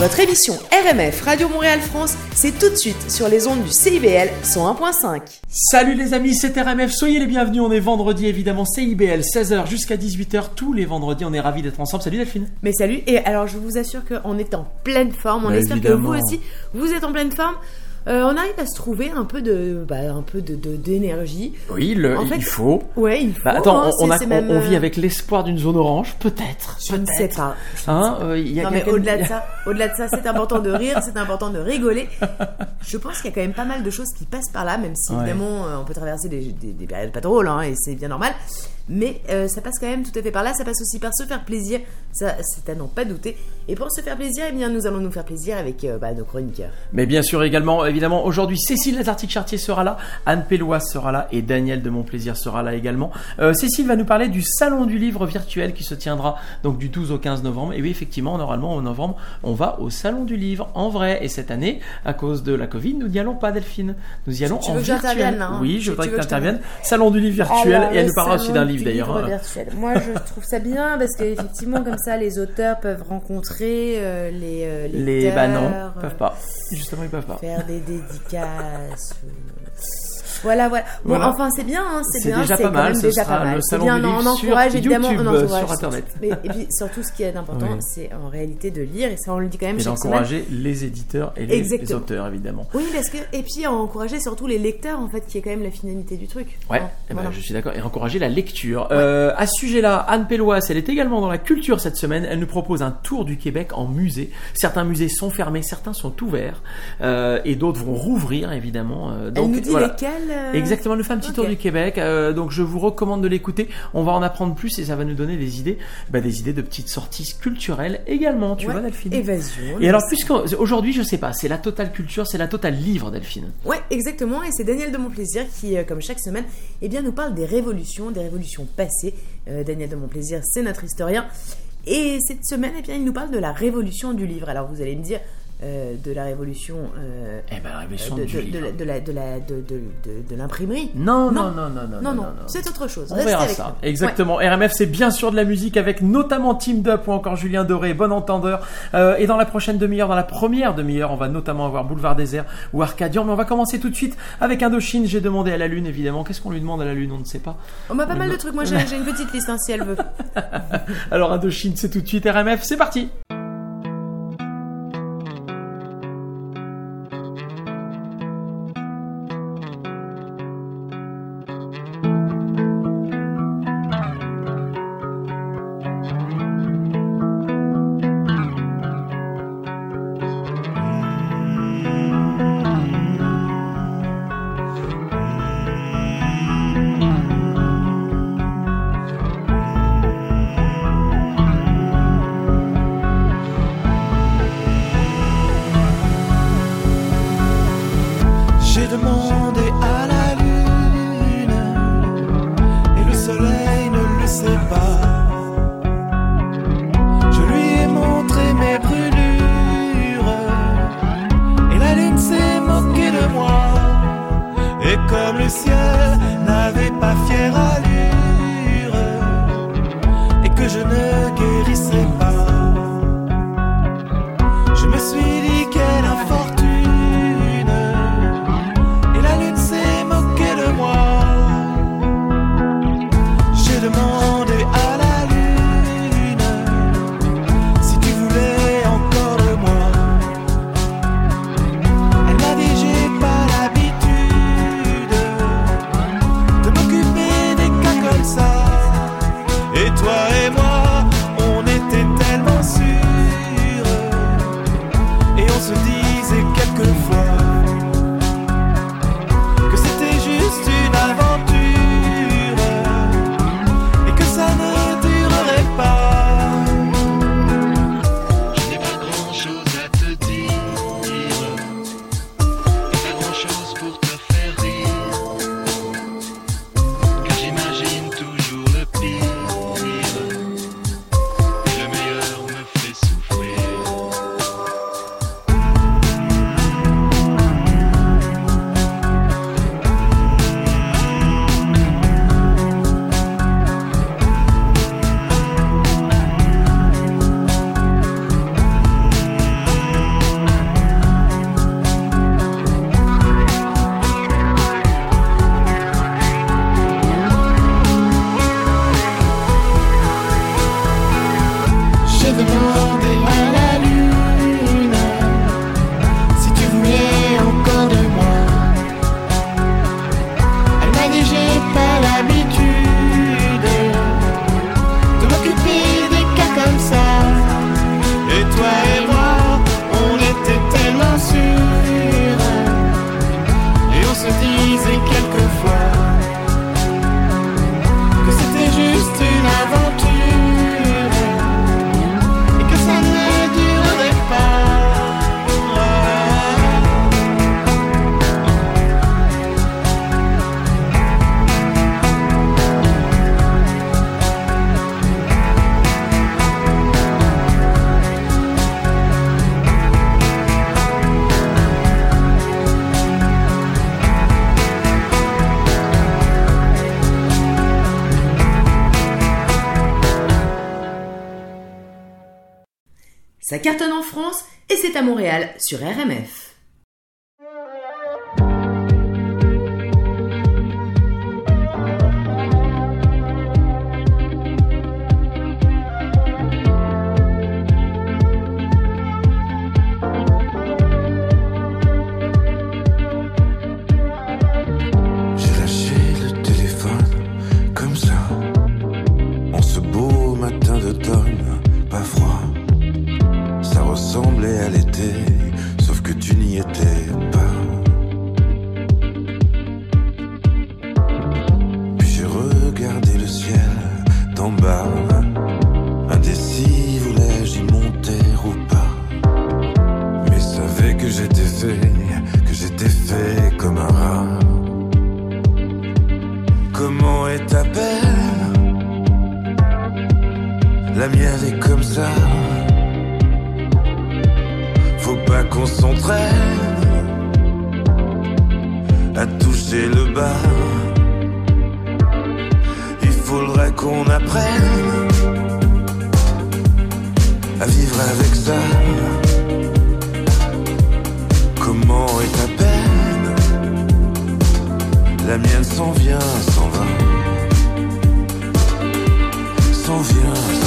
Votre émission RMF Radio Montréal France, c'est tout de suite sur les ondes du CIBL 101.5. Salut les amis, c'est RMF, soyez les bienvenus, on est vendredi évidemment CIBL 16h jusqu'à 18h tous les vendredis, on est ravis d'être ensemble. Salut Delphine. Mais salut, et alors je vous assure qu'on est en pleine forme, on Bah, espère évidemment. que vous aussi, vous êtes en pleine forme. Euh, on arrive à se trouver un peu de, bah, un peu de, d'énergie. Oui, le, En fait, il faut. Ouais, il faut. Bah, attends, hein, on, a- même, on euh, vit avec l'espoir d'une zone orange, peut-être. Je ne sais pas. Hein, euh, y a- Non mais au-delà de ça, au-delà de ça, c'est important de rire, c'est important de rigoler. Je pense qu'il y a quand même pas mal de choses qui passent par là, même si Ouais. évidemment euh, on peut traverser des, des- des périodes pas drôles, hein, et c'est bien normal. Mais euh, ça passe quand même tout à fait par là. Ça passe aussi par se faire plaisir. Ça, c'est à n'en pas douter. Et pour se faire plaisir, eh bien, nous allons nous faire plaisir avec euh, bah, nos chroniqueurs. Mais bien sûr également, évidemment, aujourd'hui, Cécile Lazartic-Chartier sera là, Anne Péloise sera là et Daniel de Montplaisir sera là également. Euh, Cécile va nous parler du Salon du Livre virtuel qui se tiendra donc du 12 au 15 novembre. Et oui, effectivement, normalement, en novembre, on va au Salon du Livre en vrai. Et cette année, à cause de la Covid, nous n'y allons pas, Delphine. Nous y allons tu en veux virtuel. hein Oui, je voudrais que tu interviennes. Salon du Livre virtuel. Alors, et elle le nous parlera aussi d'un du livre d'ailleurs. hein. virtuel. Moi, je trouve ça bien parce qu'effectivement, comme ça, les auteurs peuvent rencontrer euh, les, euh, Les, bah non, ils peuvent pas. Justement, ils peuvent pas. faire des dédicaces. euh. Voilà, voilà. Bon, Voilà. enfin, c'est bien, hein, c'est C'est bien, déjà c'est pas quand mal, ce déjà sera pas mal. le salon bien, du non, livre on encourage sur évidemment, on YouTube, encourage sur Internet. Mais, et puis surtout, ce qui est important, Oui. c'est en réalité de lire, et ça, on le dit quand même Et chaque semaine. d'encourager les éditeurs et les, auteurs, évidemment. Oui, parce que et puis encourager surtout les lecteurs, en fait, qui est quand même la finalité du truc. Ouais, eh ben, voilà. je suis d'accord. Et encourager la lecture. Euh, à ce sujet-là, Anne Péloise, elle est également dans la culture cette semaine. Elle nous propose un tour du Québec en musée. Certains musées sont fermés, certains sont ouverts, euh, et d'autres vont rouvrir, évidemment. Euh, Elle donc, nous dit voilà. lesquels? Euh, Exactement, elle nous fait un petit tour du Québec. euh, donc je vous recommande de l'écouter. On va en apprendre plus et ça va nous donner des idées, bah, des idées de petites sorties culturelles également. Tu ouais, vois, Delphine? Évasion. Et alors, puisqu'aujourd'hui, je sais pas, c'est la totale culture, c'est la totale livre, Delphine? Ouais, exactement. Et c'est Daniel de Montplaisir qui, euh, comme chaque semaine, eh bien, nous parle des révolutions, des révolutions passées. Euh, Daniel de Montplaisir, c'est notre historien. Et cette semaine, eh bien, il nous parle de la révolution du livre. Alors, vous allez me dire, euh, de la révolution euh, Eh ben, la révolution de, du livre. l'imprimerie. Non, Non. non, non, non, non, Non, non, c'est autre chose. On Restez verra avec ça. nous. Exactement. RMF, c'est bien sûr de la musique avec notamment Team Up ou encore Julien Doré, bon entendeur. Euh, et dans la prochaine demi-heure, dans la première demi-heure, on va notamment avoir Boulevard Désert ou Arcadian. Mais on va commencer tout de suite avec Indochine. J'ai demandé à la Lune, évidemment. Qu'est-ce qu'on lui demande à la Lune? On ne sait pas. On m'a pas mal de trucs. Moi, j'ai j'ai une petite liste, hein, si elle veut. Alors Indochine, c'est tout de suite. RMF, c'est parti. Ça cartonne en France et c'est à Montréal sur RMF. comment est ta peine La mienne est comme ça. Faut pas qu'on s'entraîne à toucher le bas. Il faudrait qu'on apprenne à vivre avec ça. La mienne s'en vient, s'en va. S'en vient,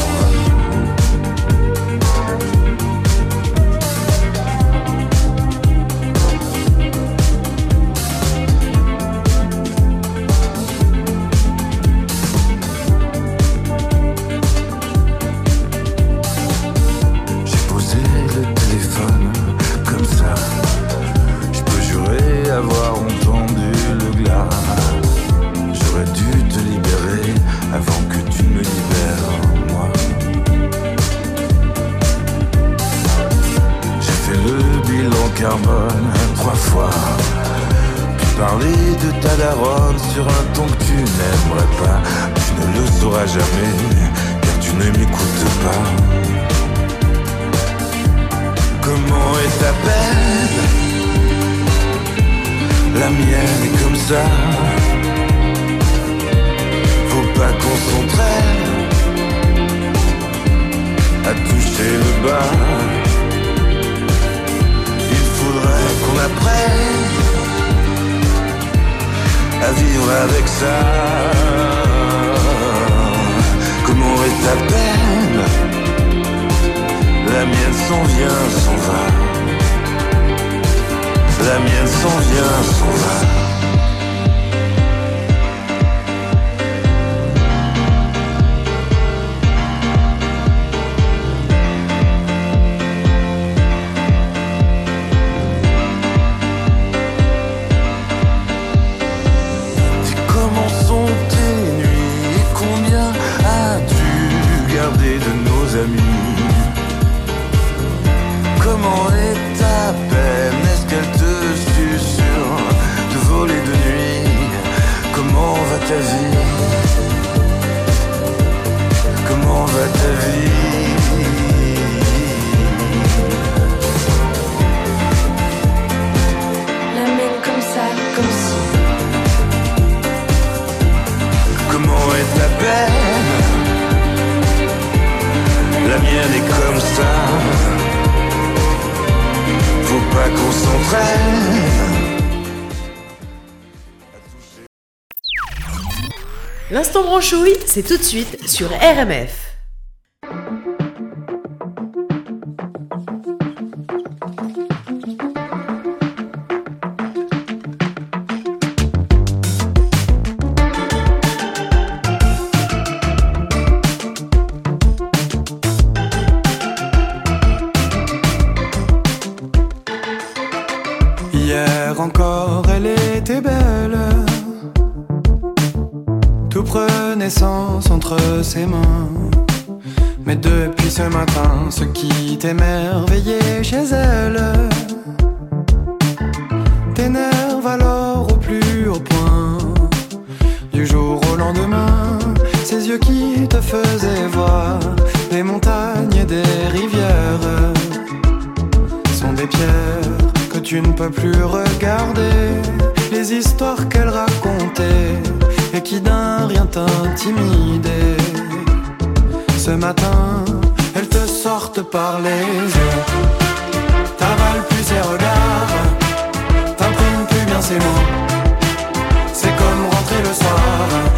rien n'est comme ça. Faut pas qu'on s'entraîne. L'instant branchouille, c'est tout de suite sur RMF. Mais depuis ce matin, ce qui t'émerveillait chez elle t'énerve alors au plus haut point. Du jour au lendemain, ses yeux qui te faisaient voir des montagnes et des rivières sont des pierres que tu ne peux plus regarder. Les histoires qu'elle racontait et qui d'un rien t'intimidaient. Ce matin, elles te sortent par les yeux. T'avales plus ses regards, t'imprimes plus bien ses mots. C'est comme rentrer le soir.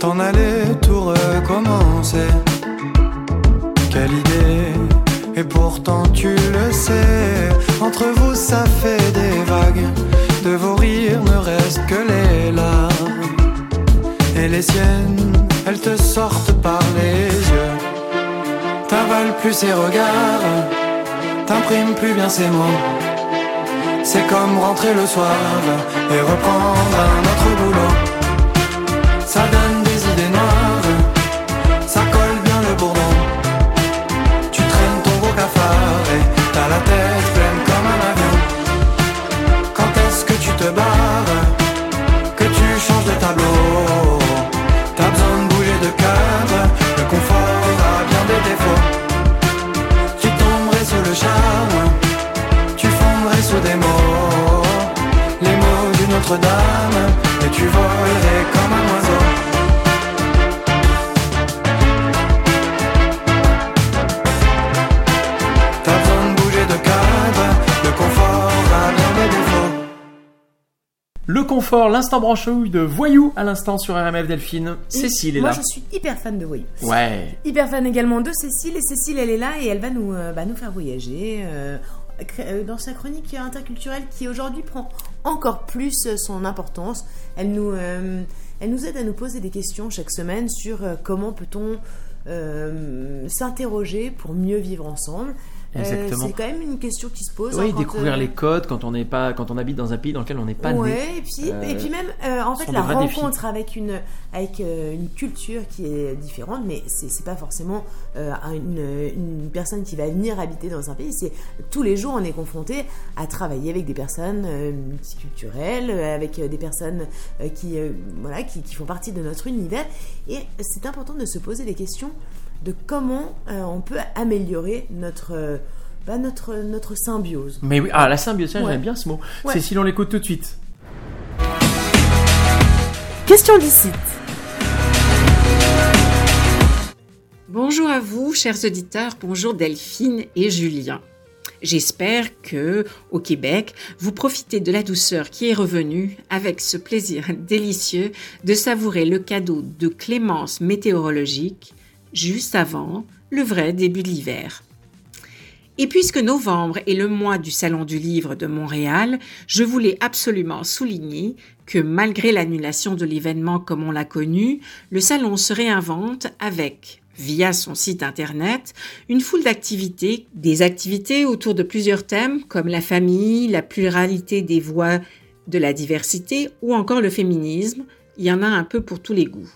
T'en allais tout recommencer. Quelle idée, et pourtant tu le sais. Entre vous, ça fait des vagues. De vos rires ne reste que les larmes. Et les siennes, elles te sortent par les yeux. T'avales plus ces regards, t'imprimes plus bien ces mots. C'est comme rentrer le soir et reprendre un Le confort, l'instant branchouille de Voyou à l'instant sur RMF Delphine. Cécile est Moi, là. je suis hyper fan de Voyou. Ouais. Hyper fan également de Cécile. Et Cécile, elle est là et elle va nous, euh, bah, nous faire voyager euh, euh, dans sa chronique interculturelle qui aujourd'hui prend encore plus son importance. Elle nous, euh, elle nous aide à nous poser des questions chaque semaine sur comment peut-on s'interroger pour mieux vivre ensemble. Euh, c'est quand même une question qui se pose. Oui, hein, découvrir euh, les codes quand on n'est pas, quand on habite dans un pays dans lequel on n'est pas né. Ouais, et puis, Euh, et puis même, euh, en fait, la défis. rencontre avec une, avec euh, une culture qui est différente, mais c'est pas forcément euh, une, une personne qui va venir habiter dans un pays. C'est tous les jours, on est confronté à travailler avec des personnes euh, multiculturelles, euh, avec euh, des personnes euh, qui, euh, voilà, qui, qui font partie de notre univers. Et c'est important de se poser des questions de comment euh, on peut améliorer notre, euh, bah, notre, notre symbiose. Mais oui, ah, la symbiose, Ouais. j'aime bien ce mot. Ouais. Cécile, on l'écoute tout de suite. Question d'ici. Bonjour à vous, chers auditeurs. Bonjour Delphine et Julien. J'espère que, au Québec, vous profitez de la douceur qui est revenue avec ce plaisir délicieux de savourer le cadeau de clémence météorologique juste avant le vrai début de l'hiver. Et puisque novembre est le mois du Salon du Livre de Montréal, je voulais absolument souligner que malgré l'annulation de l'événement comme on l'a connu, le salon se réinvente avec, via son site internet, une foule d'activités, des activités autour de plusieurs thèmes comme la famille, la pluralité des voix de la diversité ou encore le féminisme. Il y en a un peu pour tous les goûts.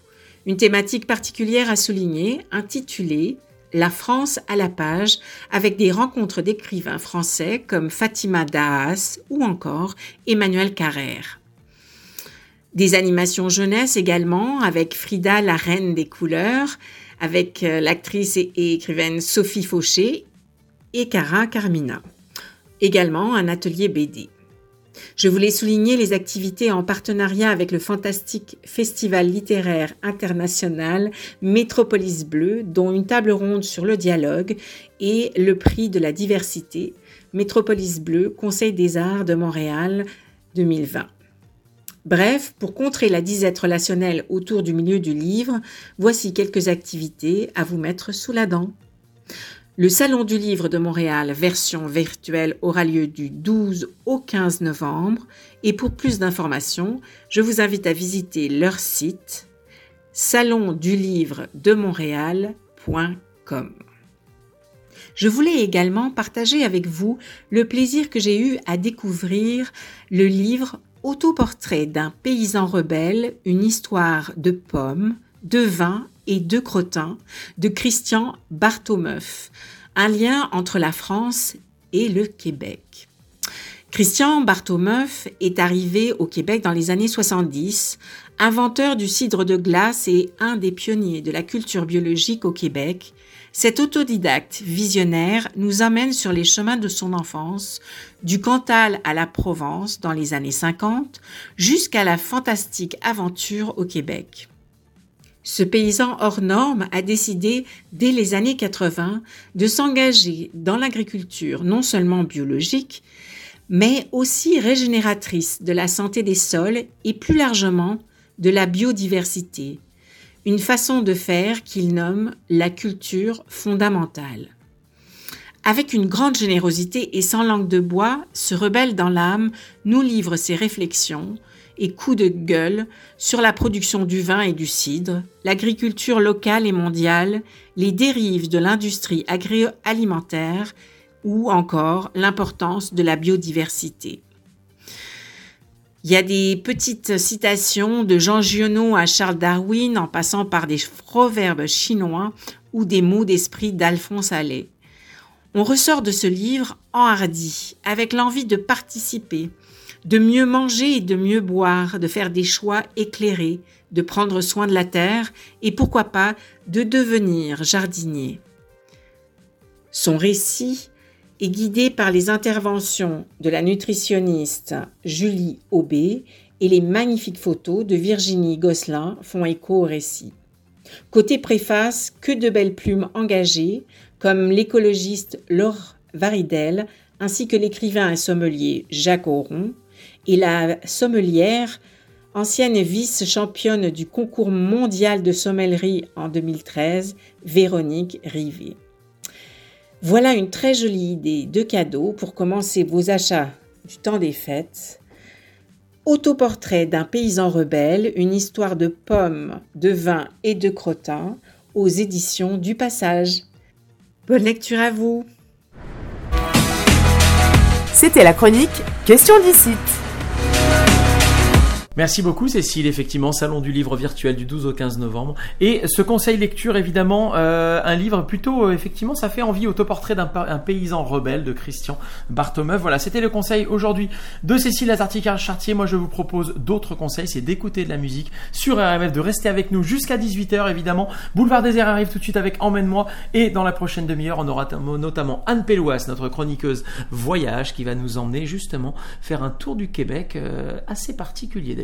Une thématique particulière à souligner, intitulée La France à la page, avec des rencontres d'écrivains français comme Fatima Daas ou encore Emmanuel Carrère. Des animations jeunesse également, avec Frida, la reine des couleurs, avec euh, l'actrice et, et écrivaine Sophie Fauché et Cara Carmina. Également un atelier BD. Je voulais souligner les activités en partenariat avec le fantastique Festival littéraire international Métropolis Bleu, dont une table ronde sur le dialogue et le prix de la diversité Métropolis Bleu, Conseil des arts de Montréal 2020. Bref, pour contrer la disette relationnelle autour du milieu du livre, voici quelques activités à vous mettre sous la dent. Le Salon du livre de Montréal version virtuelle aura lieu du 12 au 15 novembre et pour plus d'informations, je vous invite à visiter leur site salondulivre de Montréal.com. www.lecture.com. Je voulais également partager avec vous le plaisir que j'ai eu à découvrir le livre Autoportrait d'un paysan rebelle, une histoire de pommes, de vin et de crottins de Christian Bartomeuf, un lien entre la France et le Québec. Christian Bartomeuf est arrivé au Québec dans les années 70, inventeur du cidre de glace et un des pionniers de la culture biologique au Québec, cet autodidacte visionnaire nous amène sur les chemins de son enfance, du Cantal à la Provence dans les années 50, jusqu'à la fantastique aventure au Québec. Ce paysan hors norme a décidé, dès les années 80, de s'engager dans l'agriculture non seulement biologique, mais aussi régénératrice de la santé des sols et plus largement de la biodiversité, une façon de faire qu'il nomme la culture fondamentale. Avec une grande générosité et sans langue de bois, ce rebelle dans l'âme nous livre ses réflexions et coups de gueule sur la production du vin et du cidre, l'agriculture locale et mondiale, les dérives de l'industrie agroalimentaire ou encore l'importance de la biodiversité. Il y a des petites citations de Jean Giono à Charles Darwin en passant par des proverbes chinois ou des mots d'esprit d'Alphonse Allais. On ressort de ce livre enhardi, avec l'envie de participer, de mieux manger et de mieux boire, de faire des choix éclairés, de prendre soin de la terre et pourquoi pas de devenir jardinier. Son récit est guidé par les interventions de la nutritionniste Julie Aubé et les magnifiques photos de Virginie Gosselin font écho au récit. Côté préface, que de belles plumes engagées, comme l'écologiste Laure Varidel, ainsi que l'écrivain et sommelier Jacques Auron, et la sommelière, ancienne vice-championne du concours mondial de sommellerie en 2013, Véronique Rivet. Voilà une très jolie idée de cadeau pour commencer vos achats du temps des fêtes. Autoportrait d'un paysan rebelle, une histoire de pommes, de vin et de crottins aux éditions du Passage. Bonne lecture à vous. C'était la chronique Question d'ici. Merci beaucoup Cécile, effectivement, Salon du livre virtuel du 12 au 15 novembre. Et ce conseil lecture, évidemment, euh, un livre plutôt, euh, effectivement, ça fait envie, autoportrait d'un un paysan rebelle de Christian Bartomeuf. Voilà, c'était le conseil aujourd'hui de Cécile Lazartique-Chartier. Moi, je vous propose d'autres conseils, c'est d'écouter de la musique sur RMF, de rester avec nous jusqu'à 18h, évidemment. Boulevard des Airs arrive tout de suite avec Emmène-moi. Et dans la prochaine demi-heure, on aura notamment Anne Pellouas, notre chroniqueuse voyage, qui va nous emmener justement faire un tour du Québec euh, assez particulier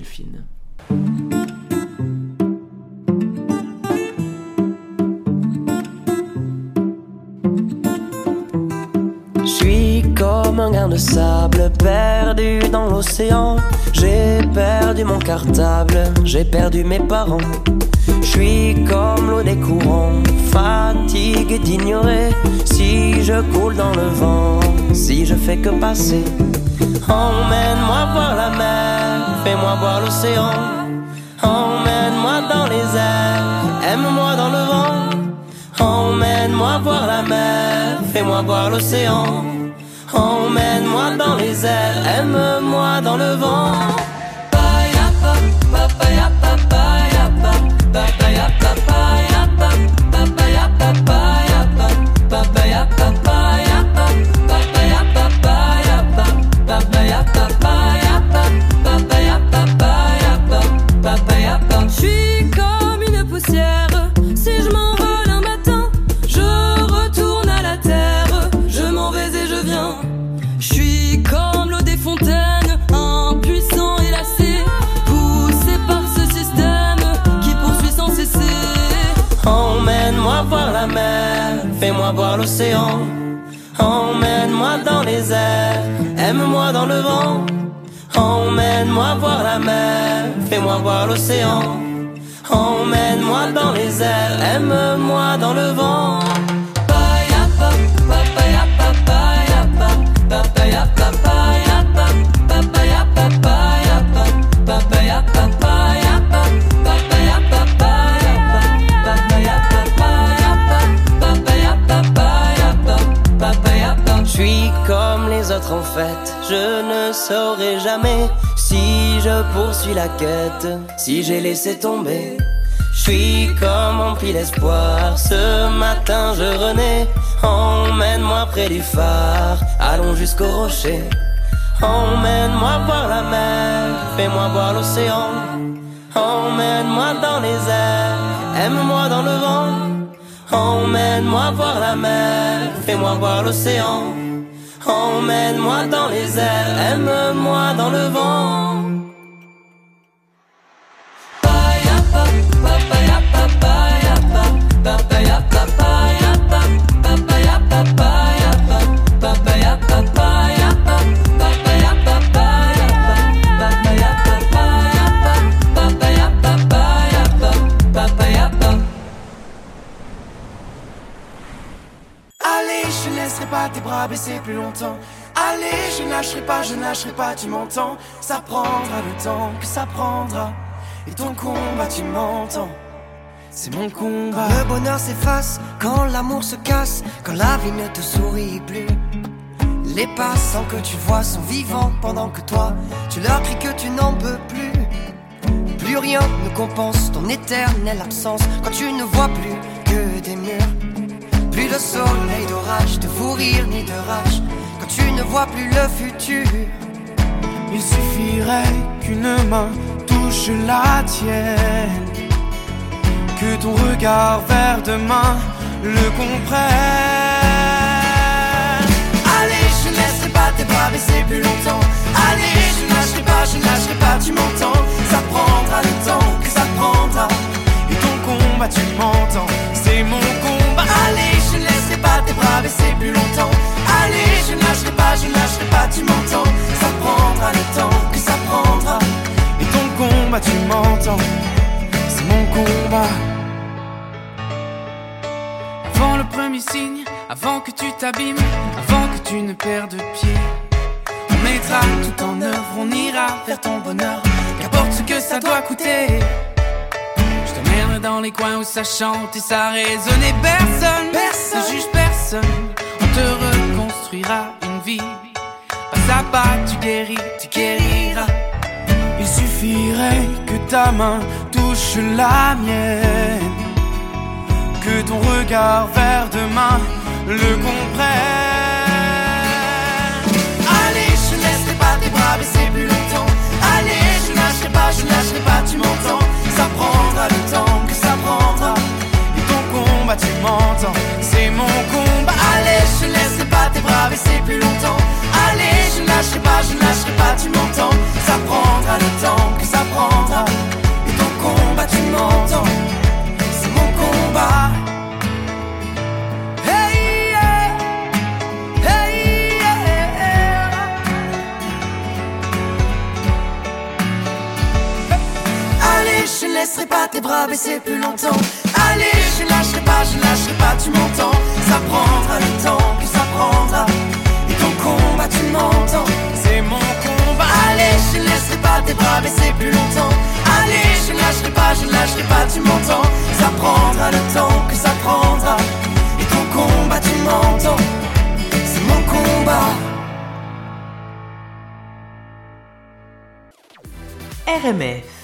Je suis comme un grain de sable perdu dans l'océan. J'ai perdu mon cartable, j'ai perdu mes parents. Je suis comme l'eau des courants, fatigué d'ignorer si je coule dans le vent, si je fais que passer. Emmène-moi voir la mer, fais-moi voir l'océan. Emmène-moi dans les airs, aime-moi dans le vent. Emmène-moi voir la mer, fais-moi voir l'océan. Emmène-moi dans les airs, aime-moi dans le vent. Emmène-moi dans les airs, aime-moi dans le vent. Emmène-moi voir la mer, fais-moi voir l'océan. Emmène-moi dans les airs, aime-moi dans le vent. Je ne saurai jamais si je poursuis la quête, si j'ai laissé tomber. Je suis comme empli d'espoir, ce matin je renais. Emmène-moi près du phare, allons jusqu'au rocher. Emmène-moi voir la mer, fais-moi voir l'océan. Emmène-moi dans les airs, aime-moi dans le vent. Emmène-moi voir la mer, fais-moi voir l'océan. Emmène-moi dans les airs, aime-moi dans le vent. Je ne laisserai pas tes bras baisser plus longtemps. Allez, je lâcherai pas, je lâcherai pas, tu m'entends. Ça prendra le temps que ça prendra. Et ton combat, tu m'entends. C'est mon combat. Le bonheur s'efface quand l'amour se casse, quand la vie ne te sourit plus. Les passants que tu vois sont vivants pendant que toi, tu leur cries que tu n'en peux plus. Plus rien ne compense ton éternelle absence quand tu ne vois plus que des murs. Plus de soleil, d'orage, de fou rire ni de rage quand tu ne vois plus le futur. Il suffirait qu'une main touche la tienne, que ton regard vers demain le comprenne. Allez, je ne laisserai pas tes bras baisser plus longtemps. Allez, je ne lâcherai pas, je ne lâcherai pas, tu m'entends. Ça prendra le temps que ça prendra. Et ton combat, tu m'entends, plus longtemps. Allez, je ne lâcherai pas, je ne lâcherai pas, tu m'entends. Ça prendra le temps que ça prendra. Et ton combat, tu m'entends, c'est mon combat. Avant le premier signe, avant que tu t'abîmes, avant que tu ne perdes pied. On mettra tout en œuvre, on ira vers ton bonheur, qu'importe ce que ça doit coûter. Je t'emmènerai dans les coins où ça chante et ça résonne et personne, personne ne juge personne. Te reconstruira une vie, pas à pas tu guéris, tu guériras. Il suffirait que ta main touche la mienne, que ton regard vers demain le comprenne. Plus longtemps. Allez, je ne lâcherai pas, je ne lâcherai pas, tu m'entends. Ça prendra le temps que ça prendra. Et ton combat, tu m'entends, c'est mon combat. Allez, je ne laisserai pas tes bras baisser plus longtemps. Allez, je ne lâcherai pas, je ne lâcherai pas, tu m'entends. Ça prendra le temps que Et ton combat, tu m'entends. C'est mon combat. Allez, je ne laisserai pas tes bras baisser plus longtemps. Allez, je ne lâcherai pas, je ne lâcherai pas, tu m'entends. Ça prendra le temps que ça prendra. Et ton combat, tu m'entends. C'est mon combat. RMF.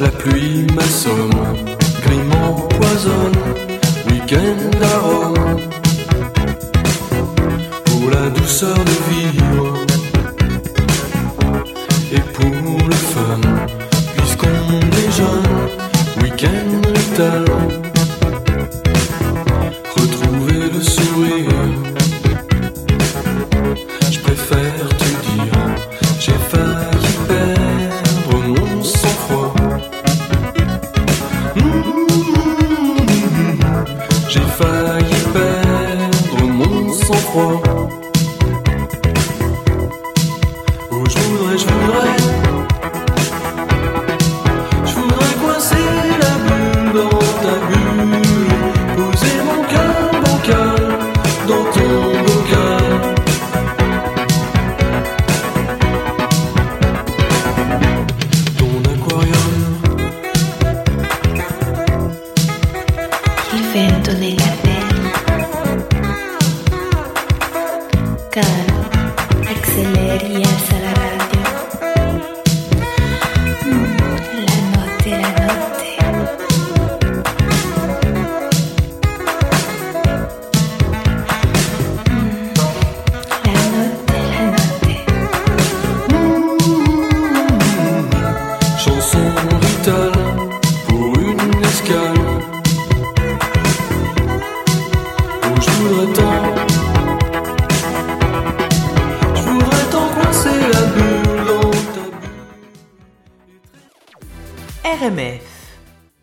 La pluie m'assomme, gris m'empoisonne, week-end à Rome. Pour la douceur de vivre et pour le fun, puisqu'on est jeune, week-end talent